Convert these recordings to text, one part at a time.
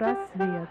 Психпросвет.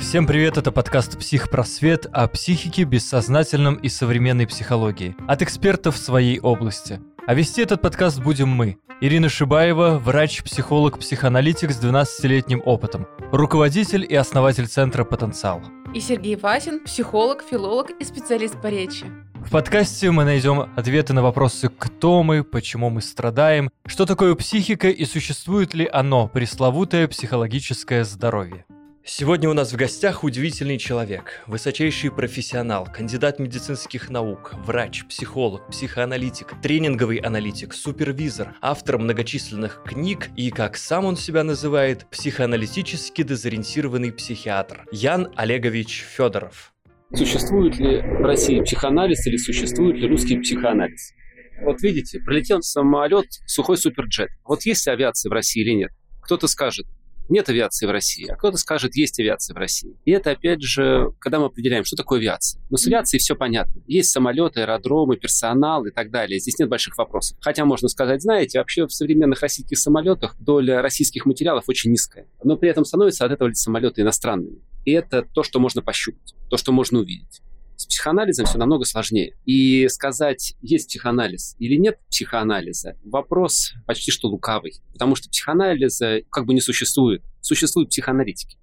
Всем привет, это подкаст «Психпросвет» о психике, бессознательном и современной психологии. От экспертов в своей области. А вести этот подкаст будем мы. Ирина Шибаева, врач, психолог, психоаналитик с 12-летним опытом, руководитель и основатель Центра «Потенциал». И Сергей Васин, психолог, филолог и специалист по речи. В подкасте мы найдем ответы на вопросы «Кто мы?», «Почему мы страдаем?», «Что такое психика?» и существует ли оно, пресловутое психологическое здоровье. Сегодня у нас в гостях удивительный человек, высочайший профессионал, кандидат медицинских наук, врач, психолог, психоаналитик, тренинговый аналитик, супервизор, автор многочисленных книг и, как сам он себя называет, психоаналитически дезориентированный психиатр Ян Олегович Федоров. Существует ли в России психоанализ или существует ли русский психоанализ? Вот видите, пролетел самолет, сухой суперджет. Вот есть ли авиация в России или нет? Кто-то скажет, нет авиации в России, а кто-то скажет, есть авиация в России. И это, опять же, когда мы определяем, что такое авиация. Но с авиацией все понятно. Есть самолеты, аэродромы, персонал и так далее. Здесь нет больших вопросов. Хотя можно сказать, знаете, вообще в современных российских самолетах доля российских материалов очень низкая. Но при этом становятся от этого самолеты иностранными. И это то, что можно пощупать, то, что можно увидеть. С психоанализом все намного сложнее. И сказать, есть психоанализ или нет психоанализа, вопрос почти что лукавый. Потому что психоанализа как бы не существует. Существуют психоаналитики.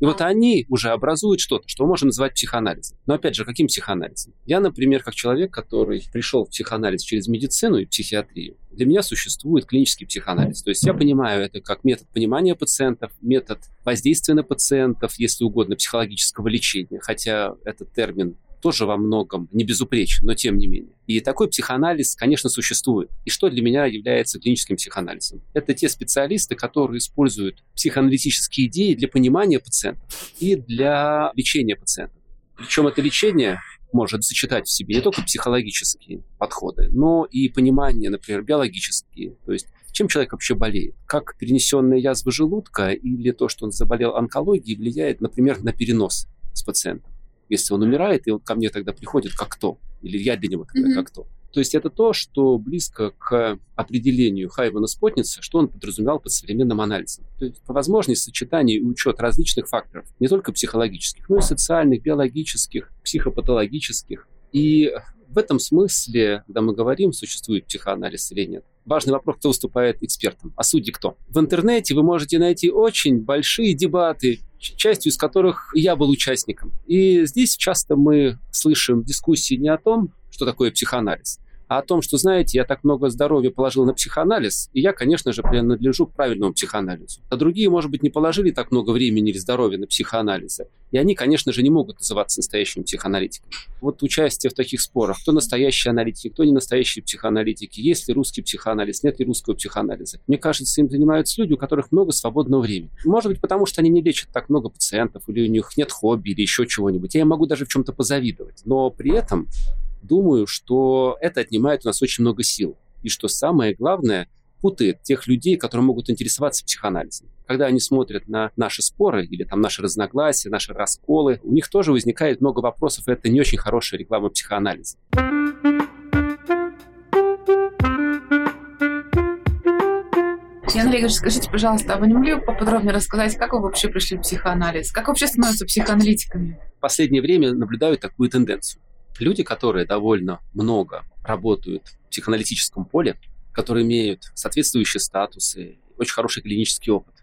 И вот они уже образуют что-то, что мы можем называть психоанализом. Но опять же, каким психоанализом? Я, например, как человек, который пришел в психоанализ через медицину и психиатрию, для меня существует клинический психоанализ. То есть я понимаю это как метод понимания пациентов, метод воздействия на пациентов, если угодно, психологического лечения. Хотя этот термин тоже во многом не безупречен, но тем не менее. И такой психоанализ, конечно, существует. И что для меня является клиническим психоанализом? Это те специалисты, которые используют психоаналитические идеи для понимания пациентов и для лечения пациентов. Причем это лечение может сочетать в себе не только психологические подходы, но и понимание, например, биологические. То есть чем человек вообще болеет? Как перенесенная язва желудка или то, что он заболел онкологией, влияет, например, на перенос с пациентом? Если он умирает, и он ко мне тогда приходит как кто, или я для него тогда mm-hmm. как кто. То есть это то, что близко к определению Хайвана Спотница, что он подразумевал под современным анализом. То есть по возможности сочетания и учет различных факторов, не только психологических, но и социальных, биологических, психопатологических. И в этом смысле, когда мы говорим, существует психоанализ или нет, важный вопрос, кто выступает экспертом, а судьи кто. В интернете вы можете найти очень большие дебаты, частью из которых я был участником. И здесь часто мы слышим дискуссии не о том, что такое психоанализ, а о том, что, знаете, я так много здоровья положил на психоанализ, и я, конечно же, принадлежу к правильному психоанализу. А другие, может быть, не положили так много времени или здоровья на психоанализы, и они, конечно же, не могут называться настоящими психоаналитиками. Вот участие в таких спорах, кто настоящий аналитик, кто не настоящий психоаналитики, есть ли русский психоанализ, нет ли русского психоанализа. Мне кажется, им занимаются люди, у которых много свободного времени. Может быть, потому что они не лечат так много пациентов, или у них нет хобби, или еще чего-нибудь. Я могу даже в чем-то позавидовать. Но при этом думаю, что это отнимает у нас очень много сил. И что самое главное, путает тех людей, которые могут интересоваться психоанализом. Когда они смотрят на наши споры или там наши разногласия, наши расколы, у них тоже возникает много вопросов, и это не очень хорошая реклама психоанализа. Ян Олегович, скажите, пожалуйста, а вы не могли бы поподробнее рассказать, как вы вообще пришли в психоанализ? Как вообще становятся психоаналитиками? В последнее время наблюдаю такую тенденцию люди, которые довольно много работают в психоаналитическом поле, которые имеют соответствующие статусы, очень хороший клинический опыт,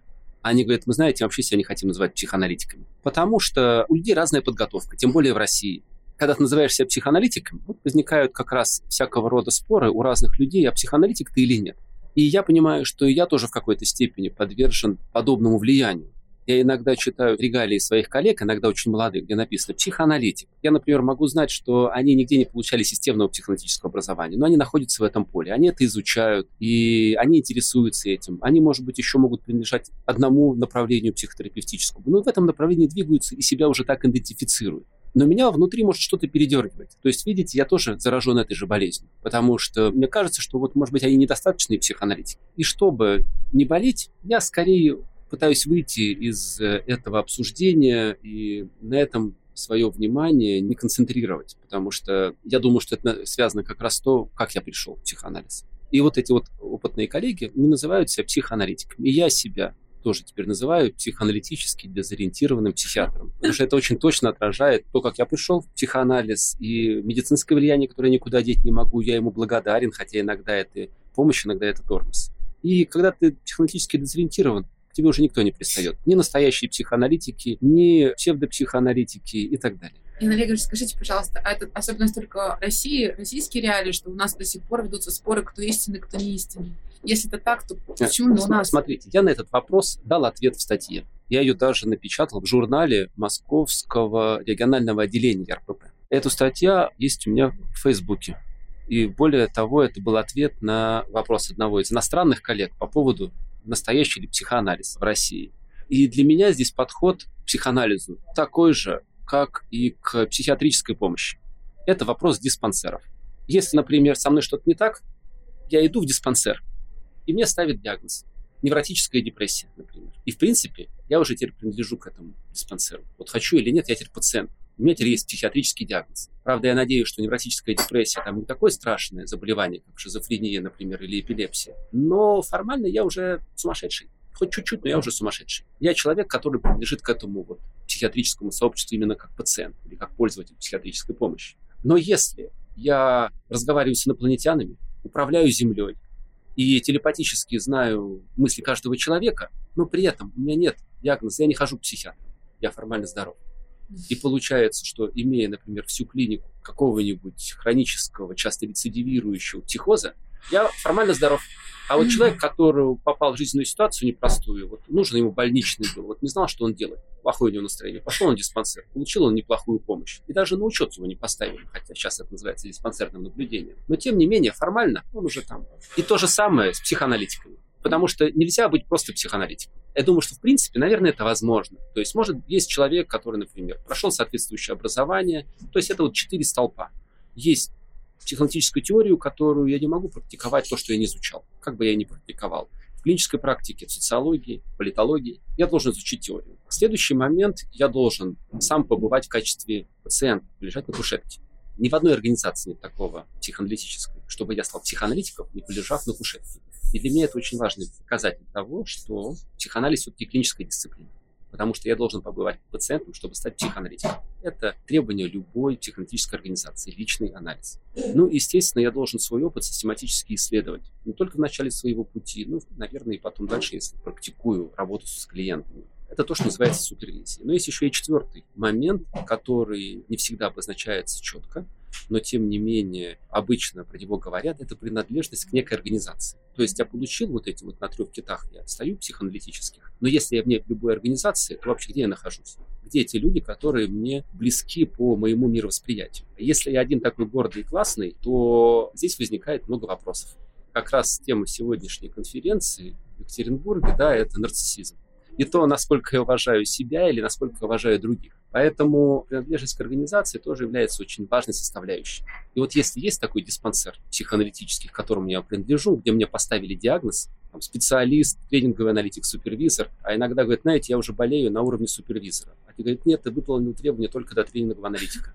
они говорят, мы знаете, вообще себя не хотим называть психоаналитиками. Потому что у людей разная подготовка, тем более в России. Когда ты называешь себя психоаналитиком, вот возникают как раз всякого рода споры у разных людей, а психоаналитик ты или нет. И я понимаю, что я тоже в какой-то степени подвержен подобному влиянию. Я иногда читаю регалии своих коллег, иногда очень молодых, где написано «психоаналитик». Я, например, могу знать, что они нигде не получали системного психоаналитического образования, но они находятся в этом поле, они это изучают, и они интересуются этим. Они, может быть, еще могут принадлежать одному направлению психотерапевтическому, но в этом направлении двигаются и себя уже так идентифицируют. Но меня внутри может что-то передергивать. То есть, видите, я тоже заражен этой же болезнью. Потому что мне кажется, что вот, может быть, они недостаточные психоаналитики. И чтобы не болеть, я скорее пытаюсь выйти из э, этого обсуждения и на этом свое внимание не концентрировать, потому что я думаю, что это связано как раз то, как я пришел в психоанализ. И вот эти вот опытные коллеги не называют себя психоаналитиками. И я себя тоже теперь называю психоаналитически дезориентированным психиатром. Потому что это очень точно отражает то, как я пришел в психоанализ и медицинское влияние, которое я никуда деть не могу. Я ему благодарен, хотя иногда это помощь, иногда это тормоз. И когда ты психоаналитически дезориентирован, тебе уже никто не пристает. Ни настоящие психоаналитики, ни псевдопсихоаналитики и так далее. Инна Олегович, скажите, пожалуйста, а это особенность только России, российские реалии, что у нас до сих пор ведутся споры, кто истинный, кто не истинный? Если это так, то почему не у нас? Смотрите, я на этот вопрос дал ответ в статье. Я ее даже напечатал в журнале Московского регионального отделения РПП. Эта статья есть у меня в Фейсбуке. И более того, это был ответ на вопрос одного из иностранных коллег по поводу настоящий ли психоанализ в России. И для меня здесь подход к психоанализу такой же, как и к психиатрической помощи. Это вопрос диспансеров. Если, например, со мной что-то не так, я иду в диспансер, и мне ставят диагноз. Невротическая депрессия, например. И, в принципе, я уже теперь принадлежу к этому диспансеру. Вот хочу или нет, я теперь пациент. У меня теперь есть психиатрический диагноз. Правда, я надеюсь, что невротическая депрессия там не такое страшное заболевание, как шизофрения, например, или эпилепсия. Но формально я уже сумасшедший. Хоть чуть-чуть, но я уже сумасшедший. Я человек, который принадлежит к этому вот психиатрическому сообществу именно как пациент или как пользователь психиатрической помощи. Но если я разговариваю с инопланетянами, управляю Землей, и телепатически знаю мысли каждого человека, но при этом у меня нет диагноза, я не хожу к психиатру, я формально здоров. И получается, что имея, например, всю клинику какого-нибудь хронического, часто рецидивирующего психоза, я формально здоров. А вот человек, который попал в жизненную ситуацию непростую, вот нужен ему больничный был, вот не знал, что он делает, плохое у него настроение, пошел на диспансер, получил он неплохую помощь. И даже на учет его не поставили, хотя сейчас это называется диспансерным наблюдением. Но тем не менее, формально он уже там. И то же самое с психоаналитиками. Потому что нельзя быть просто психоаналитиком. Я думаю, что в принципе, наверное, это возможно. То есть, может, есть человек, который, например, прошел соответствующее образование. То есть, это вот четыре столпа. Есть психоаналитическую теорию, которую я не могу практиковать то, что я не изучал, как бы я ни практиковал. В клинической практике, в социологии, политологии я должен изучить теорию. В следующий момент я должен сам побывать в качестве пациента, лежать на кушетке. Ни в одной организации нет такого психоаналитической, чтобы я стал психоаналитиком, не полежав на кушетке. И для меня это очень важный показатель того, что психоанализ все-таки клиническая дисциплина потому что я должен побывать пациентом, чтобы стать психоаналитиком. Это требование любой психоаналитической организации, личный анализ. Ну, естественно, я должен свой опыт систематически исследовать. Не только в начале своего пути, но, наверное, и потом дальше, если практикую работу с клиентами. Это то, что называется супервизией. Но есть еще и четвертый момент, который не всегда обозначается четко, но тем не менее обычно про него говорят, это принадлежность к некой организации. То есть я получил вот эти вот на трех китах, я стою психоаналитических, но если я вне любой организации, то вообще где я нахожусь? Где эти люди, которые мне близки по моему мировосприятию? Если я один такой гордый и классный, то здесь возникает много вопросов. Как раз тема сегодняшней конференции в Екатеринбурге, да, это нарциссизм и то, насколько я уважаю себя или насколько я уважаю других. Поэтому принадлежность к организации тоже является очень важной составляющей. И вот если есть такой диспансер психоаналитический, к которому я принадлежу, где мне поставили диагноз, там, специалист, тренинговый аналитик, супервизор, а иногда говорит, знаете, я уже болею на уровне супервизора. А ты говорит, нет, ты выполнил требования только до тренингового аналитика.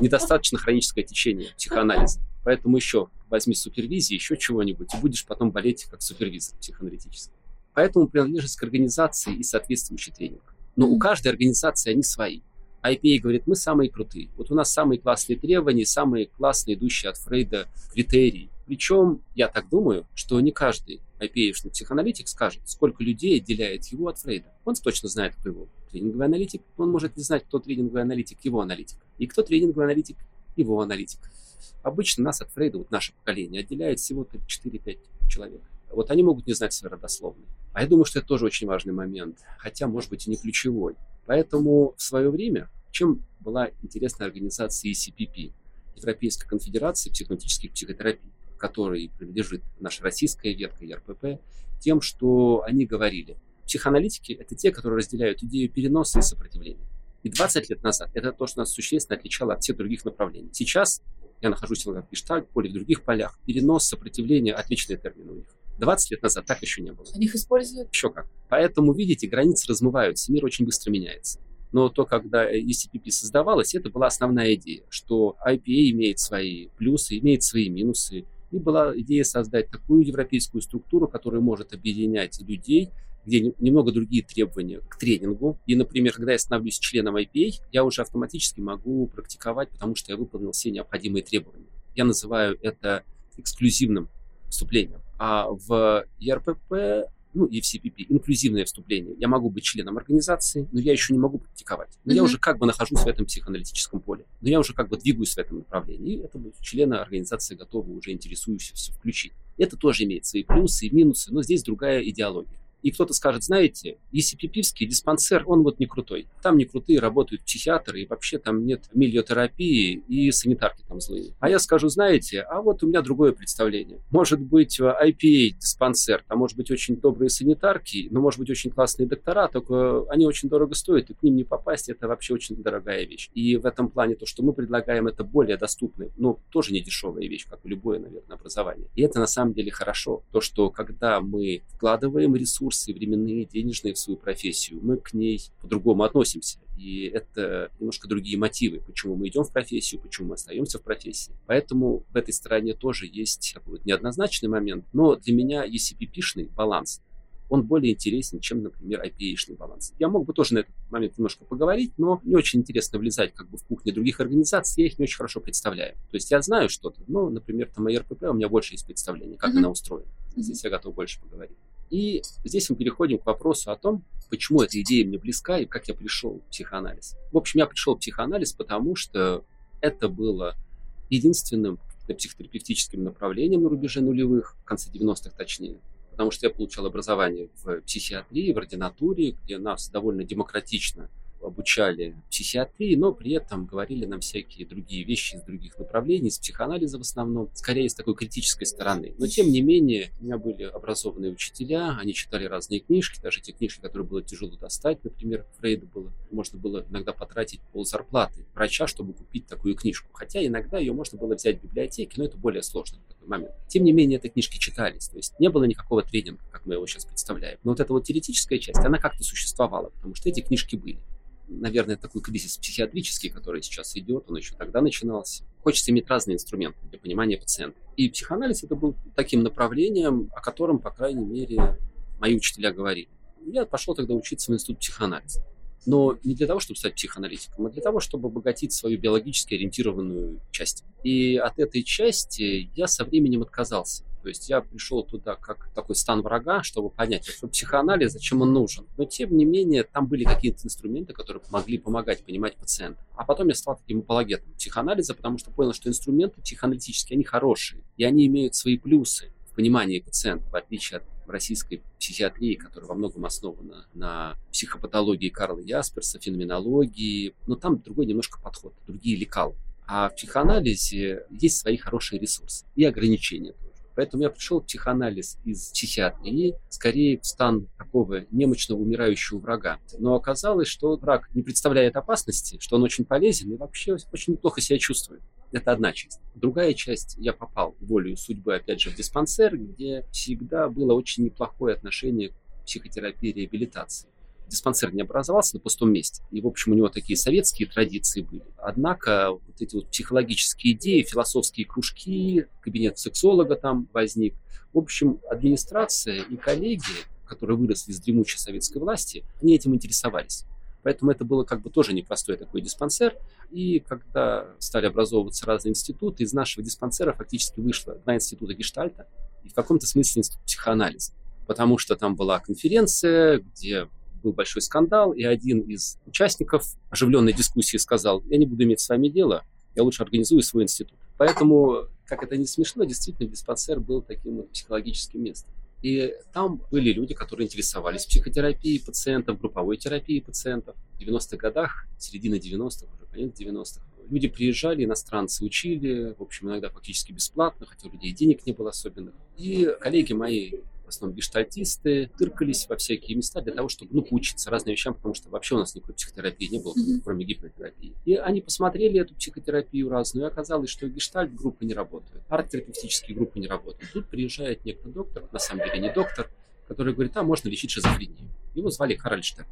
Недостаточно хроническое течение психоанализа. Поэтому еще возьми супервизии, еще чего-нибудь, и будешь потом болеть как супервизор психоаналитический. Поэтому принадлежность к организации и соответствующий тренинг. Но у каждой организации они свои. IPA говорит, мы самые крутые. Вот у нас самые классные требования, самые классные, идущие от Фрейда критерии. Причем, я так думаю, что не каждый IPA-шный психоаналитик скажет, сколько людей отделяет его от Фрейда. Он точно знает, кто его тренинговый аналитик. Он может не знать, кто тренинговый аналитик, его аналитик. И кто тренинговый аналитик, его аналитик. Обычно нас от Фрейда, вот наше поколение, отделяет всего 4-5 человек. Вот они могут не знать свои родословные. А я думаю, что это тоже очень важный момент, хотя, может быть, и не ключевой. Поэтому в свое время, чем была интересна организация ECPP, Европейская конфедерация психонатических психотерапий, которой принадлежит наша российская ветка ЕРПП, тем, что они говорили, психоаналитики – это те, которые разделяют идею переноса и сопротивления. И 20 лет назад это то, что нас существенно отличало от всех других направлений. Сейчас я нахожусь в Гештальт, поле в других полях. Перенос, сопротивление – отличные термины у них. 20 лет назад так еще не было. Они их используют? Еще как. Поэтому, видите, границы размываются, мир очень быстро меняется. Но то, когда ECPP создавалась, это была основная идея, что IPA имеет свои плюсы, имеет свои минусы. И была идея создать такую европейскую структуру, которая может объединять людей где немного другие требования к тренингу. И, например, когда я становлюсь членом IPA, я уже автоматически могу практиковать, потому что я выполнил все необходимые требования. Я называю это эксклюзивным вступлением. А в ERPP ну и в CPP, инклюзивное вступление. Я могу быть членом организации, но я еще не могу практиковать. Но mm-hmm. я уже как бы нахожусь в этом психоаналитическом поле. Но я уже как бы двигаюсь в этом направлении. И это члены организации готовы уже интересующиеся все включить. Это тоже имеет свои плюсы и минусы, но здесь другая идеология. И кто-то скажет, знаете, Есипипивский диспансер, он вот не крутой. Там не крутые работают психиатры, и вообще там нет мильотерапии, и санитарки там злые. А я скажу, знаете, а вот у меня другое представление. Может быть, IPA диспансер, там может быть очень добрые санитарки, но может быть очень классные доктора, только они очень дорого стоят, и к ним не попасть, это вообще очень дорогая вещь. И в этом плане то, что мы предлагаем, это более доступный, но тоже не дешевая вещь, как и любое, наверное, образование. И это на самом деле хорошо. То, что когда мы вкладываем ресурсы, ресурсы временные, денежные в свою профессию, мы к ней по-другому относимся. И это немножко другие мотивы, почему мы идем в профессию, почему мы остаемся в профессии. Поэтому в этой стороне тоже есть такой вот неоднозначный момент. Но для меня ECPP-шный баланс он более интересен, чем, например, IPA-шный баланс. Я мог бы тоже на этот момент немножко поговорить, но не очень интересно влезать как бы в кухню других организаций, я их не очень хорошо представляю. То есть я знаю что-то, но, например, там РПП у меня больше есть представления, как mm-hmm. она устроена. Здесь я готов больше поговорить. И здесь мы переходим к вопросу о том, почему эта идея мне близка и как я пришел в психоанализ. В общем, я пришел в психоанализ, потому что это было единственным психотерапевтическим направлением на рубеже нулевых, в конце 90-х точнее, потому что я получал образование в психиатрии, в ординатуре, где нас довольно демократично обучали психиатрии, но при этом говорили нам всякие другие вещи из других направлений, из психоанализа в основном, скорее с такой критической стороны. Но тем не менее, у меня были образованные учителя, они читали разные книжки, даже те книжки, которые было тяжело достать, например, Фрейда было, можно было иногда потратить пол зарплаты врача, чтобы купить такую книжку. Хотя иногда ее можно было взять в библиотеке, но это более сложный такой момент. Тем не менее, эти книжки читались, то есть не было никакого тренинга, как мы его сейчас представляем. Но вот эта вот теоретическая часть, она как-то существовала, потому что эти книжки были наверное, такой кризис психиатрический, который сейчас идет, он еще тогда начинался. Хочется иметь разные инструменты для понимания пациента. И психоанализ это был таким направлением, о котором, по крайней мере, мои учителя говорили. Я пошел тогда учиться в институт психоанализа. Но не для того, чтобы стать психоаналитиком, а для того, чтобы обогатить свою биологически ориентированную часть. И от этой части я со временем отказался. То есть я пришел туда как такой стан врага, чтобы понять, что психоанализ, зачем он нужен. Но тем не менее, там были какие-то инструменты, которые могли помогать понимать пациента. А потом я стал таким апологетом психоанализа, потому что понял, что инструменты психоаналитические, они хорошие, и они имеют свои плюсы в понимании пациента, в отличие от российской психиатрии, которая во многом основана на психопатологии Карла Ясперса, феноменологии. Но там другой немножко подход, другие лекалы. А в психоанализе есть свои хорошие ресурсы и ограничения. Поэтому я пришел в психоанализ из психиатрии, скорее в стан такого немощного умирающего врага. Но оказалось, что враг не представляет опасности, что он очень полезен и вообще очень неплохо себя чувствует. Это одна часть. Другая часть, я попал волею судьбы, опять же, в диспансер, где всегда было очень неплохое отношение к психотерапии и реабилитации диспансер не образовался на пустом месте. И, в общем, у него такие советские традиции были. Однако вот эти вот психологические идеи, философские кружки, кабинет сексолога там возник. В общем, администрация и коллеги, которые выросли из дремучей советской власти, они этим интересовались. Поэтому это было как бы тоже непростой такой диспансер. И когда стали образовываться разные институты, из нашего диспансера фактически вышло два института гештальта и в каком-то смысле институт психоанализа. Потому что там была конференция, где был большой скандал, и один из участников оживленной дискуссии сказал, я не буду иметь с вами дело, я лучше организую свой институт. Поэтому, как это не смешно, действительно диспансер был таким психологическим местом. И там были люди, которые интересовались психотерапией пациентов, групповой терапией пациентов. В 90-х годах, середина 90-х, уже конец 90-х, люди приезжали, иностранцы учили, в общем, иногда фактически бесплатно, хотя у людей денег не было особенных. И коллеги мои основном гештальтисты, тыркались во всякие места для того, чтобы ну, поучиться разным вещам, потому что вообще у нас никакой психотерапии не было, mm-hmm. кроме гипнотерапии. И они посмотрели эту психотерапию разную, и оказалось, что гештальт-группы не работают, арт-терапевтические группы не работают. Тут приезжает некто доктор, на самом деле не доктор, который говорит, а можно лечить шизофрению. Его звали Харальд Штерн.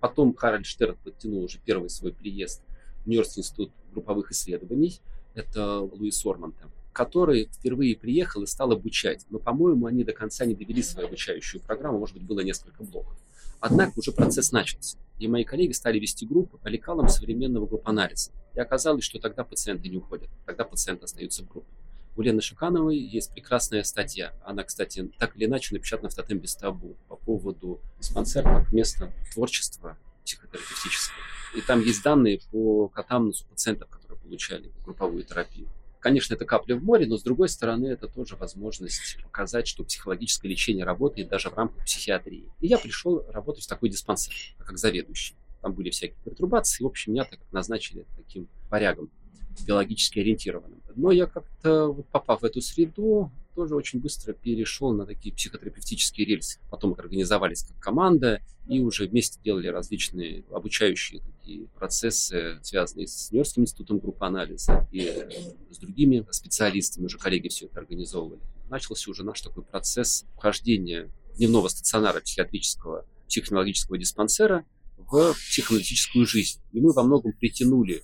Потом Харальд Штерн подтянул уже первый свой приезд в Нью-Йоркский институт групповых исследований. Это Луис Орман там который впервые приехал и стал обучать. Но, по-моему, они до конца не довели свою обучающую программу, может быть, было несколько блоков. Однако уже процесс начался, и мои коллеги стали вести группы по лекалам современного группанализа. И оказалось, что тогда пациенты не уходят, тогда пациенты остаются в группе. У Лены Шукановой есть прекрасная статья. Она, кстати, так или иначе напечатана в «Тотем без табу» по поводу диспансера как места творчества психотерапевтического. И там есть данные по катамнусу пациентов, которые получали групповую терапию. Конечно, это капля в море, но с другой стороны, это тоже возможность показать, что психологическое лечение работает даже в рамках психиатрии. И я пришел работать в такой диспансер, как заведующий. Там были всякие пертурбации. В общем, меня так назначили таким варягом, биологически ориентированным. Но я как-то, вот попав в эту среду, тоже очень быстро перешел на такие психотерапевтические рельсы. Потом организовались как команда и уже вместе делали различные обучающие такие процессы, связанные с Нью-Йоркским институтом группы анализа и с другими специалистами, уже коллеги все это организовывали. Начался уже наш такой процесс вхождения дневного стационара психиатрического психоневрологического диспансера в психоаналитическую жизнь. И мы во многом притянули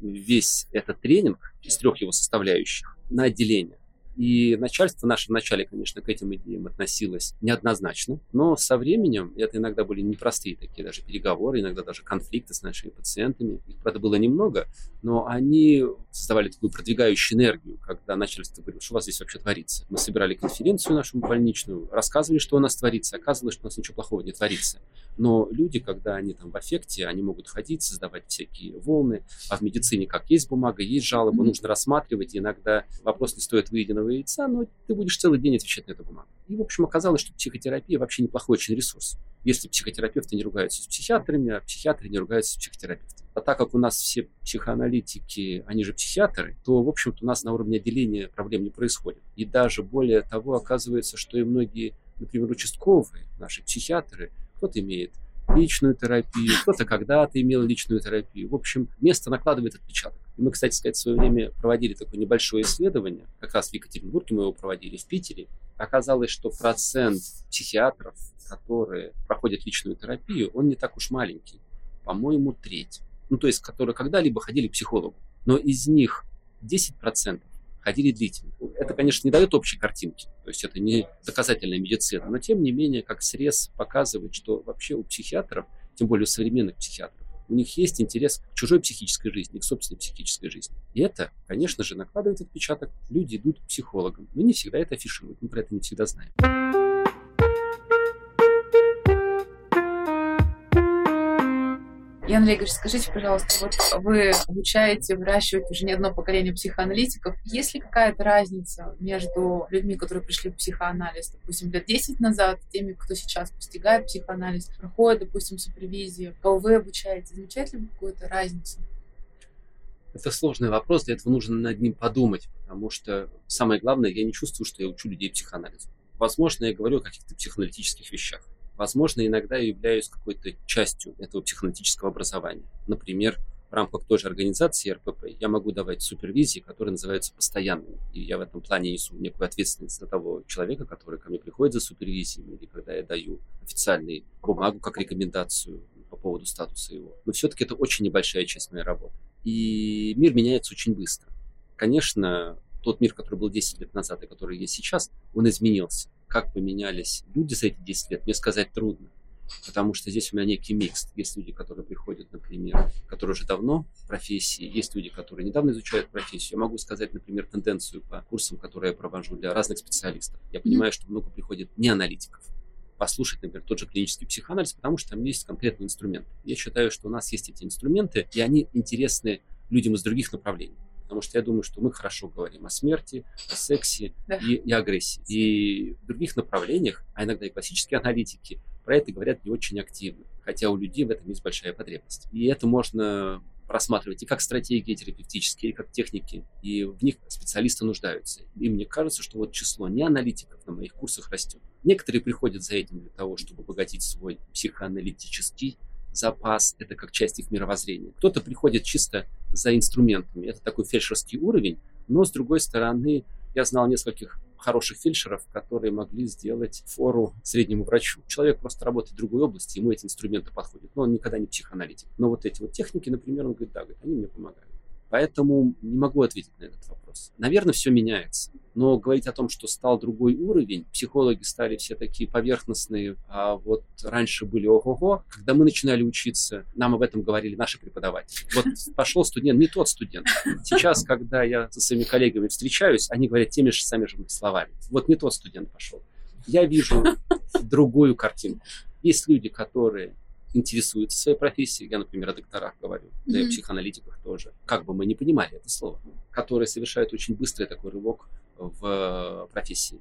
весь этот тренинг из трех его составляющих на отделение. И начальство наше вначале, конечно, к этим идеям относилось неоднозначно, но со временем это иногда были непростые такие даже переговоры, иногда даже конфликты с нашими пациентами. Их, правда, было немного, но они создавали такую продвигающую энергию, когда начальство говорило, что у вас здесь вообще творится. Мы собирали конференцию нашу больничную, рассказывали, что у нас творится, оказывалось, что у нас ничего плохого не творится. Но люди, когда они там в аффекте, они могут ходить, создавать всякие волны, а в медицине как есть бумага, есть жалоба, нужно рассматривать, и иногда вопрос не стоит выеденного одного яйца, но ты будешь целый день отвечать на эту бумагу. И, в общем, оказалось, что психотерапия вообще неплохой очень ресурс. Если психотерапевты не ругаются с психиатрами, а психиатры не ругаются с психотерапевтами. А так как у нас все психоаналитики, они же психиатры, то, в общем-то, у нас на уровне отделения проблем не происходит. И даже более того, оказывается, что и многие, например, участковые, наши психиатры, кто-то имеет личную терапию, кто-то когда-то имел личную терапию. В общем, место накладывает отпечаток. И мы, кстати сказать, в свое время проводили такое небольшое исследование, как раз в Екатеринбурге мы его проводили, в Питере. Оказалось, что процент психиатров, которые проходят личную терапию, он не так уж маленький. По-моему, треть. Ну, то есть, которые когда-либо ходили к психологу. Но из них 10% ходили длительно. Это, конечно, не дает общей картинки, то есть это не доказательная медицина, но тем не менее, как срез показывает, что вообще у психиатров, тем более у современных психиатров, у них есть интерес к чужой психической жизни, к собственной психической жизни. И это, конечно же, накладывает отпечаток. Люди идут к психологам, но не всегда это афишируют, мы про это не всегда знаем. Ян Олегович, скажите, пожалуйста, вот вы обучаете, выращиваете уже не одно поколение психоаналитиков. Есть ли какая-то разница между людьми, которые пришли в психоанализ, допустим, лет 10 назад, теми, кто сейчас постигает психоанализ, проходит, допустим, супервизию, кого вы обучаете? Замечаете ли вы какую-то разницу? Это сложный вопрос, для этого нужно над ним подумать, потому что самое главное, я не чувствую, что я учу людей психоанализу. Возможно, я говорю о каких-то психоаналитических вещах. Возможно, иногда я являюсь какой-то частью этого психоаналитического образования. Например, в рамках той же организации РПП я могу давать супервизии, которые называются постоянными. И я в этом плане несу некую ответственность за того человека, который ко мне приходит за супервизией, или когда я даю официальную бумагу как рекомендацию по поводу статуса его. Но все-таки это очень небольшая часть моей работы. И мир меняется очень быстро. Конечно, тот мир, который был 10 лет назад и который есть сейчас, он изменился как поменялись люди за эти 10 лет, мне сказать трудно. Потому что здесь у меня некий микс. Есть люди, которые приходят, например, которые уже давно в профессии, есть люди, которые недавно изучают профессию. Я могу сказать, например, тенденцию по курсам, которые я провожу для разных специалистов. Я понимаю, что много приходит не аналитиков, послушать, например, тот же клинический психоанализ, потому что там есть конкретный инструмент. Я считаю, что у нас есть эти инструменты, и они интересны людям из других направлений потому что я думаю, что мы хорошо говорим о смерти, о сексе да. и, и агрессии. И в других направлениях, а иногда и классические аналитики, про это говорят не очень активно, хотя у людей в этом есть большая потребность. И это можно рассматривать и как стратегии терапевтические, и как техники, и в них специалисты нуждаются. И мне кажется, что вот число не аналитиков на моих курсах растет. Некоторые приходят за этим для того, чтобы обогатить свой психоаналитический запас, это как часть их мировоззрения. Кто-то приходит чисто за инструментами, это такой фельдшерский уровень, но с другой стороны, я знал нескольких хороших фельдшеров, которые могли сделать фору среднему врачу. Человек просто работает в другой области, ему эти инструменты подходят, но он никогда не психоаналитик. Но вот эти вот техники, например, он говорит, да, говорит, они мне помогают. Поэтому не могу ответить на этот вопрос. Наверное, все меняется. Но говорить о том, что стал другой уровень, психологи стали все такие поверхностные, а вот раньше были ого-го. Когда мы начинали учиться, нам об этом говорили наши преподаватели. Вот пошел студент, не тот студент. Сейчас, когда я со своими коллегами встречаюсь, они говорят теми же самыми же словами. Вот не тот студент пошел. Я вижу другую картинку. Есть люди, которые интересуются своей профессией, я, например, о докторах говорю, да и о психоаналитиках тоже, как бы мы не понимали это слово, которые совершают очень быстрый такой рывок в профессии.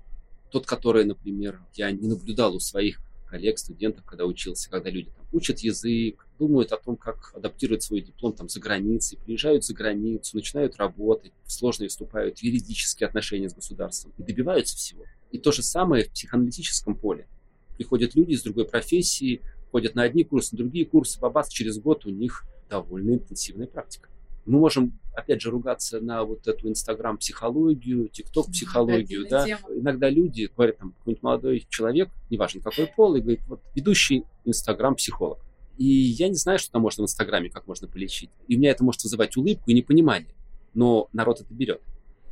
Тот, который, например, я не наблюдал у своих коллег, студентов, когда учился, когда люди там, учат язык, думают о том, как адаптировать свой диплом там, за границей, приезжают за границу, начинают работать, сложно вступают в юридические отношения с государством и добиваются всего. И то же самое в психоаналитическом поле. Приходят люди из другой профессии, ходят на одни курсы, на другие курсы, бабац, через год у них довольно интенсивная практика. Мы можем, опять же, ругаться на вот эту инстаграм-психологию, тикток-психологию, да. Тема. Иногда люди говорят, там, какой-нибудь молодой человек, неважно какой пол, и говорит, вот, ведущий инстаграм-психолог. И я не знаю, что там можно в инстаграме, как можно полечить. И у меня это может вызывать улыбку и непонимание. Но народ это берет.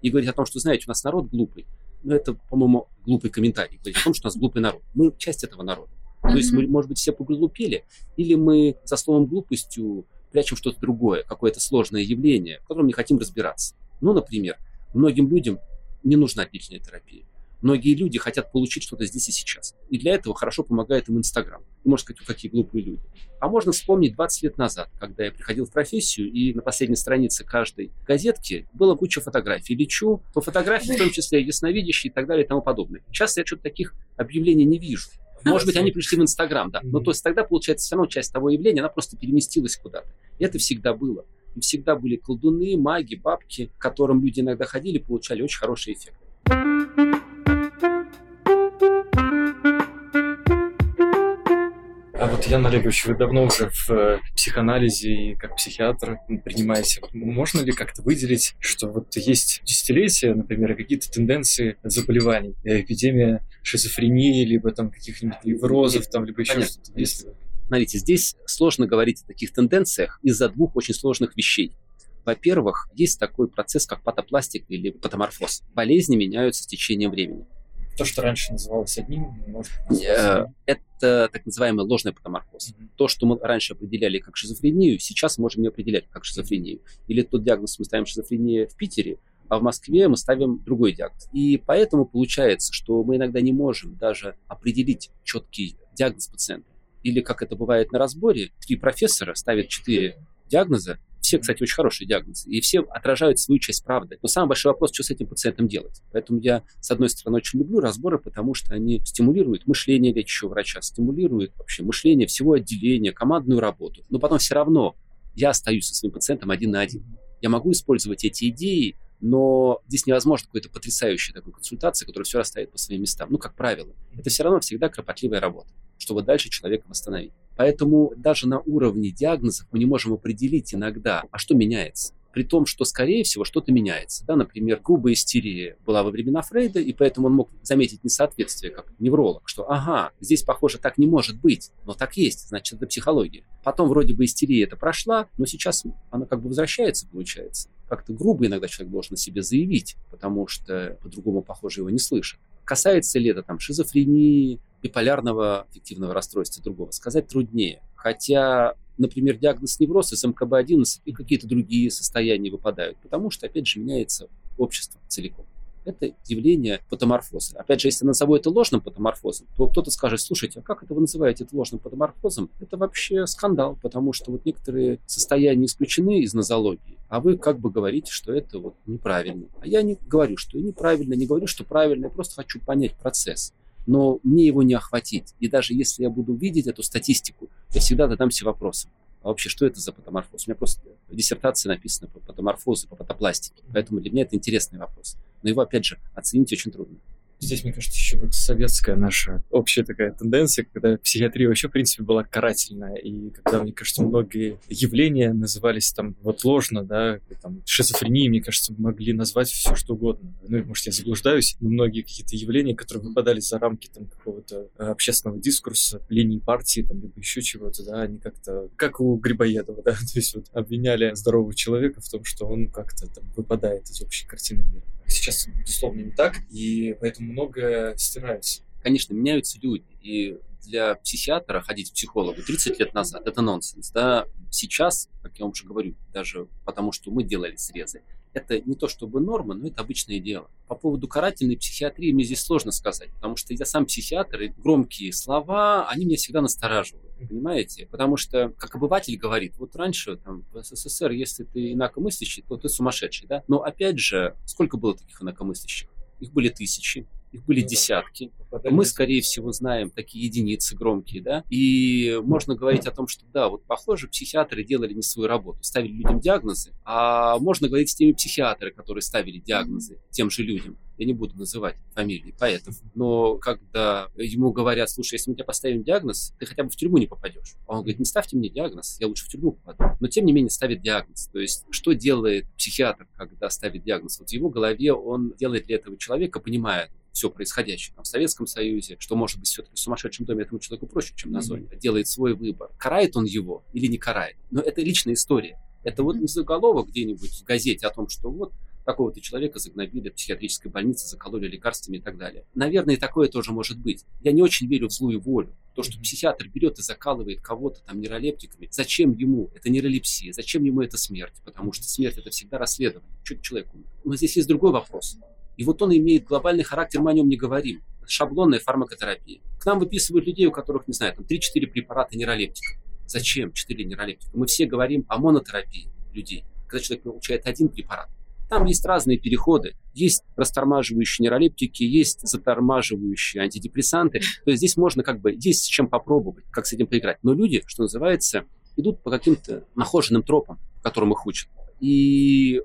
И говорить о том, что, знаете, у нас народ глупый. Ну, это, по-моему, глупый комментарий. Говорить о том, что у нас глупый народ. Мы часть этого народа. То есть мы, может быть, все поглупели, или мы за словом глупостью прячем что-то другое, какое-то сложное явление, в котором не хотим разбираться. Ну, например, многим людям не нужна длительная терапия. Многие люди хотят получить что-то здесь и сейчас. И для этого хорошо помогает им Инстаграм. И можно сказать, какие глупые люди. А можно вспомнить 20 лет назад, когда я приходил в профессию, и на последней странице каждой газетки было куча фотографий. Лечу по фотографии, в том числе ясновидящие и так далее и тому подобное. Сейчас я что-то таких объявлений не вижу. Может быть, они пришли в Инстаграм, да. Но то есть тогда, получается, все равно часть того явления, она просто переместилась куда-то. Это всегда было. И всегда были колдуны, маги, бабки, к которым люди иногда ходили, получали очень хороший эффект. А вот, Ян Олегович, вы давно уже в э, психоанализе и как психиатр принимаете. Можно ли как-то выделить, что вот есть десятилетия, например, какие-то тенденции заболеваний, э, эпидемия шизофрении, либо там каких-нибудь неврозов, там, либо еще что-то? Если... Смотрите, здесь сложно говорить о таких тенденциях из-за двух очень сложных вещей. Во-первых, есть такой процесс, как патопластик или патоморфоз. Болезни меняются с течением времени. То, что раньше называлось одним, может э, Это так называемый ложный патоморфоз. Mm-hmm. То, что мы раньше определяли как шизофрению, сейчас можем не определять как шизофрению. Или тот диагноз мы ставим шизофрения в Питере, а в Москве мы ставим другой диагноз. И поэтому получается, что мы иногда не можем даже определить четкий диагноз пациента. Или, как это бывает на разборе, три профессора ставят четыре диагноза, все, кстати, очень хорошие диагнозы, и все отражают свою часть правды. Но самый большой вопрос, что с этим пациентом делать. Поэтому я, с одной стороны, очень люблю разборы, потому что они стимулируют мышление лечащего врача, стимулируют вообще мышление всего отделения, командную работу. Но потом все равно я остаюсь со своим пациентом один на один. Я могу использовать эти идеи но здесь невозможно какой-то потрясающей такой консультации, которая все расставит по своим местам. Ну, как правило, это все равно всегда кропотливая работа, чтобы дальше человека восстановить. Поэтому даже на уровне диагнозов мы не можем определить иногда, а что меняется при том, что, скорее всего, что-то меняется. Да, например, грубая истерия была во времена Фрейда, и поэтому он мог заметить несоответствие, как невролог, что, ага, здесь, похоже, так не может быть, но так есть, значит, это психология. Потом вроде бы истерия это прошла, но сейчас она как бы возвращается, получается. Как-то грубо иногда человек должен о себе заявить, потому что по-другому, похоже, его не слышат. Касается ли это там шизофрении, биполярного аффективного расстройства другого, сказать труднее. Хотя например, диагноз невроз из МКБ-11 и какие-то другие состояния выпадают, потому что, опять же, меняется общество целиком. Это явление патоморфоза. Опять же, если назову это ложным патоморфозом, то кто-то скажет, слушайте, а как это вы называете это ложным патоморфозом? Это вообще скандал, потому что вот некоторые состояния исключены из нозологии, а вы как бы говорите, что это вот неправильно. А я не говорю, что неправильно, не говорю, что правильно, я просто хочу понять процесс но мне его не охватить. И даже если я буду видеть эту статистику, я всегда задамся вопросом, а вообще что это за патоморфоз? У меня просто в диссертации написано по патоморфозу, по патопластике, поэтому для меня это интересный вопрос. Но его, опять же, оценить очень трудно. Здесь, мне кажется, еще вот советская наша общая такая тенденция, когда психиатрия вообще, в принципе, была карательная, и когда, мне кажется, многие явления назывались там вот ложно, да, там, шизофренией, мне кажется, могли назвать все что угодно. Ну, может, я заблуждаюсь, но многие какие-то явления, которые выпадали за рамки там какого-то э, общественного дискурса, линии партии, там, либо еще чего-то, да, они как-то, как у Грибоедова, да, то есть вот обвиняли здорового человека в том, что он как-то там выпадает из общей картины мира. Сейчас, безусловно, не так, и поэтому многое стирается. Конечно, меняются люди, и для психиатра ходить к психологу 30 лет назад – это нонсенс. Да? Сейчас, как я вам уже говорю, даже потому что мы делали срезы, это не то чтобы норма, но это обычное дело. По поводу карательной психиатрии мне здесь сложно сказать, потому что я сам психиатр, и громкие слова, они меня всегда настораживают, понимаете? Потому что, как обыватель говорит, вот раньше там, в СССР, если ты инакомыслящий, то ты сумасшедший, да? Но опять же, сколько было таких инакомыслящих? Их были тысячи, их были ну, десятки. Мы, скорее всего, знаем такие единицы громкие, да, и можно говорить о том, что да, вот похоже, психиатры делали не свою работу, ставили людям диагнозы, а можно говорить с теми психиатрами, которые ставили диагнозы тем же людям. Я не буду называть фамилии поэтов, но когда ему говорят, слушай, если мы тебе поставим диагноз, ты хотя бы в тюрьму не попадешь. А он говорит, не ставьте мне диагноз, я лучше в тюрьму попаду. Но тем не менее ставит диагноз. То есть, что делает психиатр, когда ставит диагноз? Вот в его голове он делает для этого человека, понимая, все происходящее там, в Советском Союзе, что может быть все-таки в сумасшедшем доме этому человеку проще, чем на зоне, делает свой выбор. Карает он его или не карает? Но это личная история. Это вот не заголовок где-нибудь в газете о том, что вот такого-то человека загнобили в психиатрической больнице, закололи лекарствами и так далее. Наверное, и такое тоже может быть. Я не очень верю в злую волю. То, что психиатр берет и закалывает кого-то там нейролептиками, зачем ему это нейролепсия, зачем ему это смерть? Потому что смерть это всегда расследование. Что человек умер? Но здесь есть другой вопрос. И вот он имеет глобальный характер, мы о нем не говорим. Шаблонная фармакотерапия. К нам выписывают людей, у которых, не знаю, там 3-4 препарата нейролептика. Зачем 4 нейролептика? Мы все говорим о монотерапии людей. Когда человек получает один препарат, там есть разные переходы. Есть растормаживающие нейролептики, есть затормаживающие антидепрессанты. То есть здесь можно как бы, есть с чем попробовать, как с этим поиграть. Но люди, что называется, идут по каким-то нахоженным тропам, которым их учат. И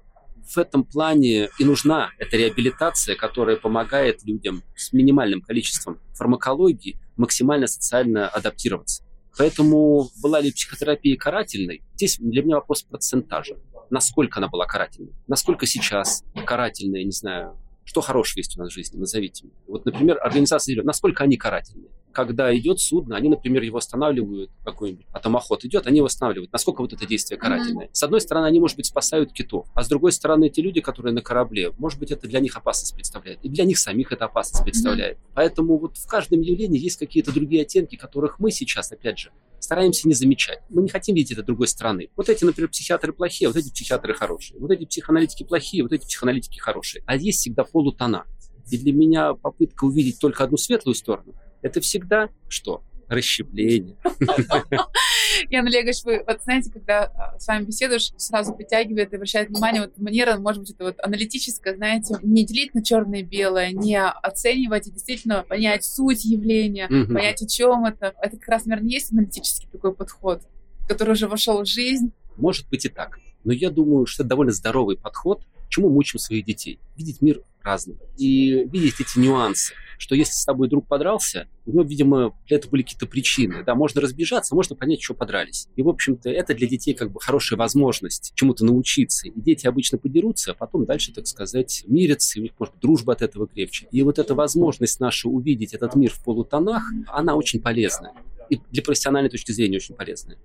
в этом плане и нужна эта реабилитация, которая помогает людям с минимальным количеством фармакологии максимально социально адаптироваться. Поэтому была ли психотерапия карательной? Здесь для меня вопрос процентажа. Насколько она была карательной? Насколько сейчас карательная, не знаю, что хорошего есть у нас в жизни, назовите мне. Вот, например, организация насколько они карательные? Когда идет судно, они, например, его останавливают, какой-нибудь атомоход идет, они его останавливают. Насколько вот это действие карательное? Mm-hmm. С одной стороны, они, может быть, спасают китов, а с другой стороны, эти люди, которые на корабле, может быть, это для них опасность представляет. И для них самих это опасность представляет. Mm-hmm. Поэтому вот в каждом явлении есть какие-то другие оттенки, которых мы сейчас, опять же, стараемся не замечать. Мы не хотим видеть это другой стороны. Вот эти, например, психиатры плохие, вот эти психиатры хорошие. Вот эти психоаналитики плохие, вот эти психоаналитики хорошие. А есть всегда полутона. И для меня попытка увидеть только одну светлую сторону – это всегда что? Расщепление. Ян Олегович, вы вот знаете, когда а, с вами беседуешь, сразу притягивает и обращает внимание, вот манера, может быть, это вот аналитическая, знаете, не делить на черное и белое, не оценивать и действительно понять суть явления, угу. понять, о чем это. Это как раз, наверное, есть аналитический такой подход, который уже вошел в жизнь. Может быть и так. Но я думаю, что это довольно здоровый подход, чему мы учим своих детей. Видеть мир разным и видеть эти нюансы что если с тобой друг подрался, у него, видимо, для этого были какие-то причины. Да, можно разбежаться, можно понять, что подрались. И, в общем-то, это для детей как бы хорошая возможность чему-то научиться. И дети обычно подерутся, а потом дальше, так сказать, мирятся, и у них, может дружба от этого крепче. И вот эта возможность наша увидеть этот мир в полутонах, она очень полезная. И для профессиональной точки зрения очень полезная.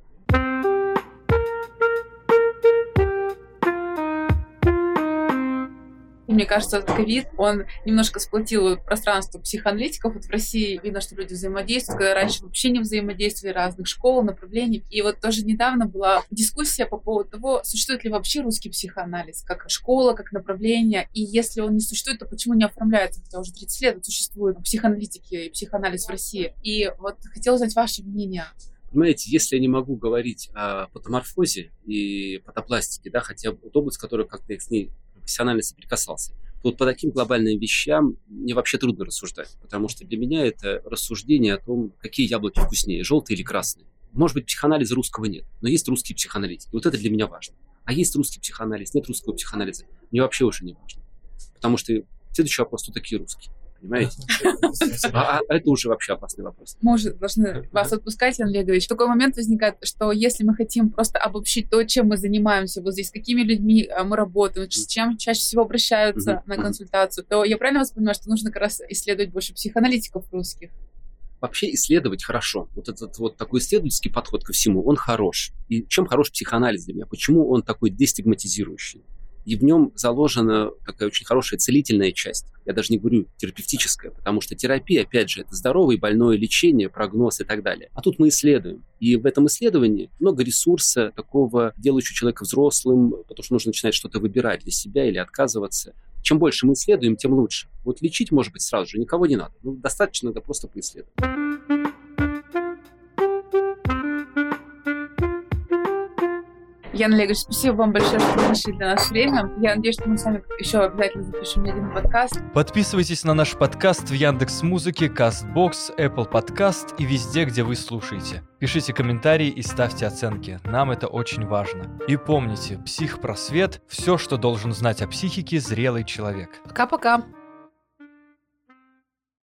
Мне кажется, ковид, он немножко сплотил пространство психоаналитиков. Вот в России видно, что люди взаимодействуют, когда раньше вообще не взаимодействовали разных школ, направлений. И вот тоже недавно была дискуссия по поводу того, существует ли вообще русский психоанализ, как школа, как направление. И если он не существует, то почему не оформляется? Хотя уже 30 лет существует психоаналитики и психоанализ в России. И вот хотела узнать ваше мнение понимаете, если я не могу говорить о патоморфозе и патопластике, да, хотя вот область, которая как-то с ней профессионально соприкасался, вот по таким глобальным вещам мне вообще трудно рассуждать, потому что для меня это рассуждение о том, какие яблоки вкуснее, желтые или красные. Может быть, психоанализа русского нет, но есть русские психоаналитики. Вот это для меня важно. А есть русский психоанализ, нет русского психоанализа. Мне вообще уже не важно. Потому что следующий вопрос, кто такие русские? Понимаете? А, а это уже вообще опасный вопрос. Мы уже должны вас отпускать, Ян Олегович. Такой момент возникает, что если мы хотим просто обобщить то, чем мы занимаемся вот здесь, с какими людьми а, мы работаем, с чем чаще всего обращаются на консультацию, то я правильно вас понимаю, что нужно как раз исследовать больше психоаналитиков русских? вообще исследовать хорошо. Вот этот вот такой исследовательский подход ко всему, он хорош. И чем хорош психоанализ для меня? Почему он такой дестигматизирующий? И в нем заложена такая очень хорошая целительная часть. Я даже не говорю терапевтическая, потому что терапия, опять же, это здоровое и больное лечение, прогноз и так далее. А тут мы исследуем. И в этом исследовании много ресурса такого, делающего человека взрослым, потому что нужно начинать что-то выбирать для себя или отказываться. Чем больше мы исследуем, тем лучше. Вот лечить, может быть, сразу же никого не надо. Ну, достаточно да просто поисследовать. Ян Олегович, спасибо вам большое, что вы нашли для нас время. Я надеюсь, что мы с вами еще обязательно запишем не один подкаст. Подписывайтесь на наш подкаст в Яндекс Музыке, Castbox, Apple Podcast и везде, где вы слушаете. Пишите комментарии и ставьте оценки. Нам это очень важно. И помните, психпросвет – все, что должен знать о психике зрелый человек. Пока-пока.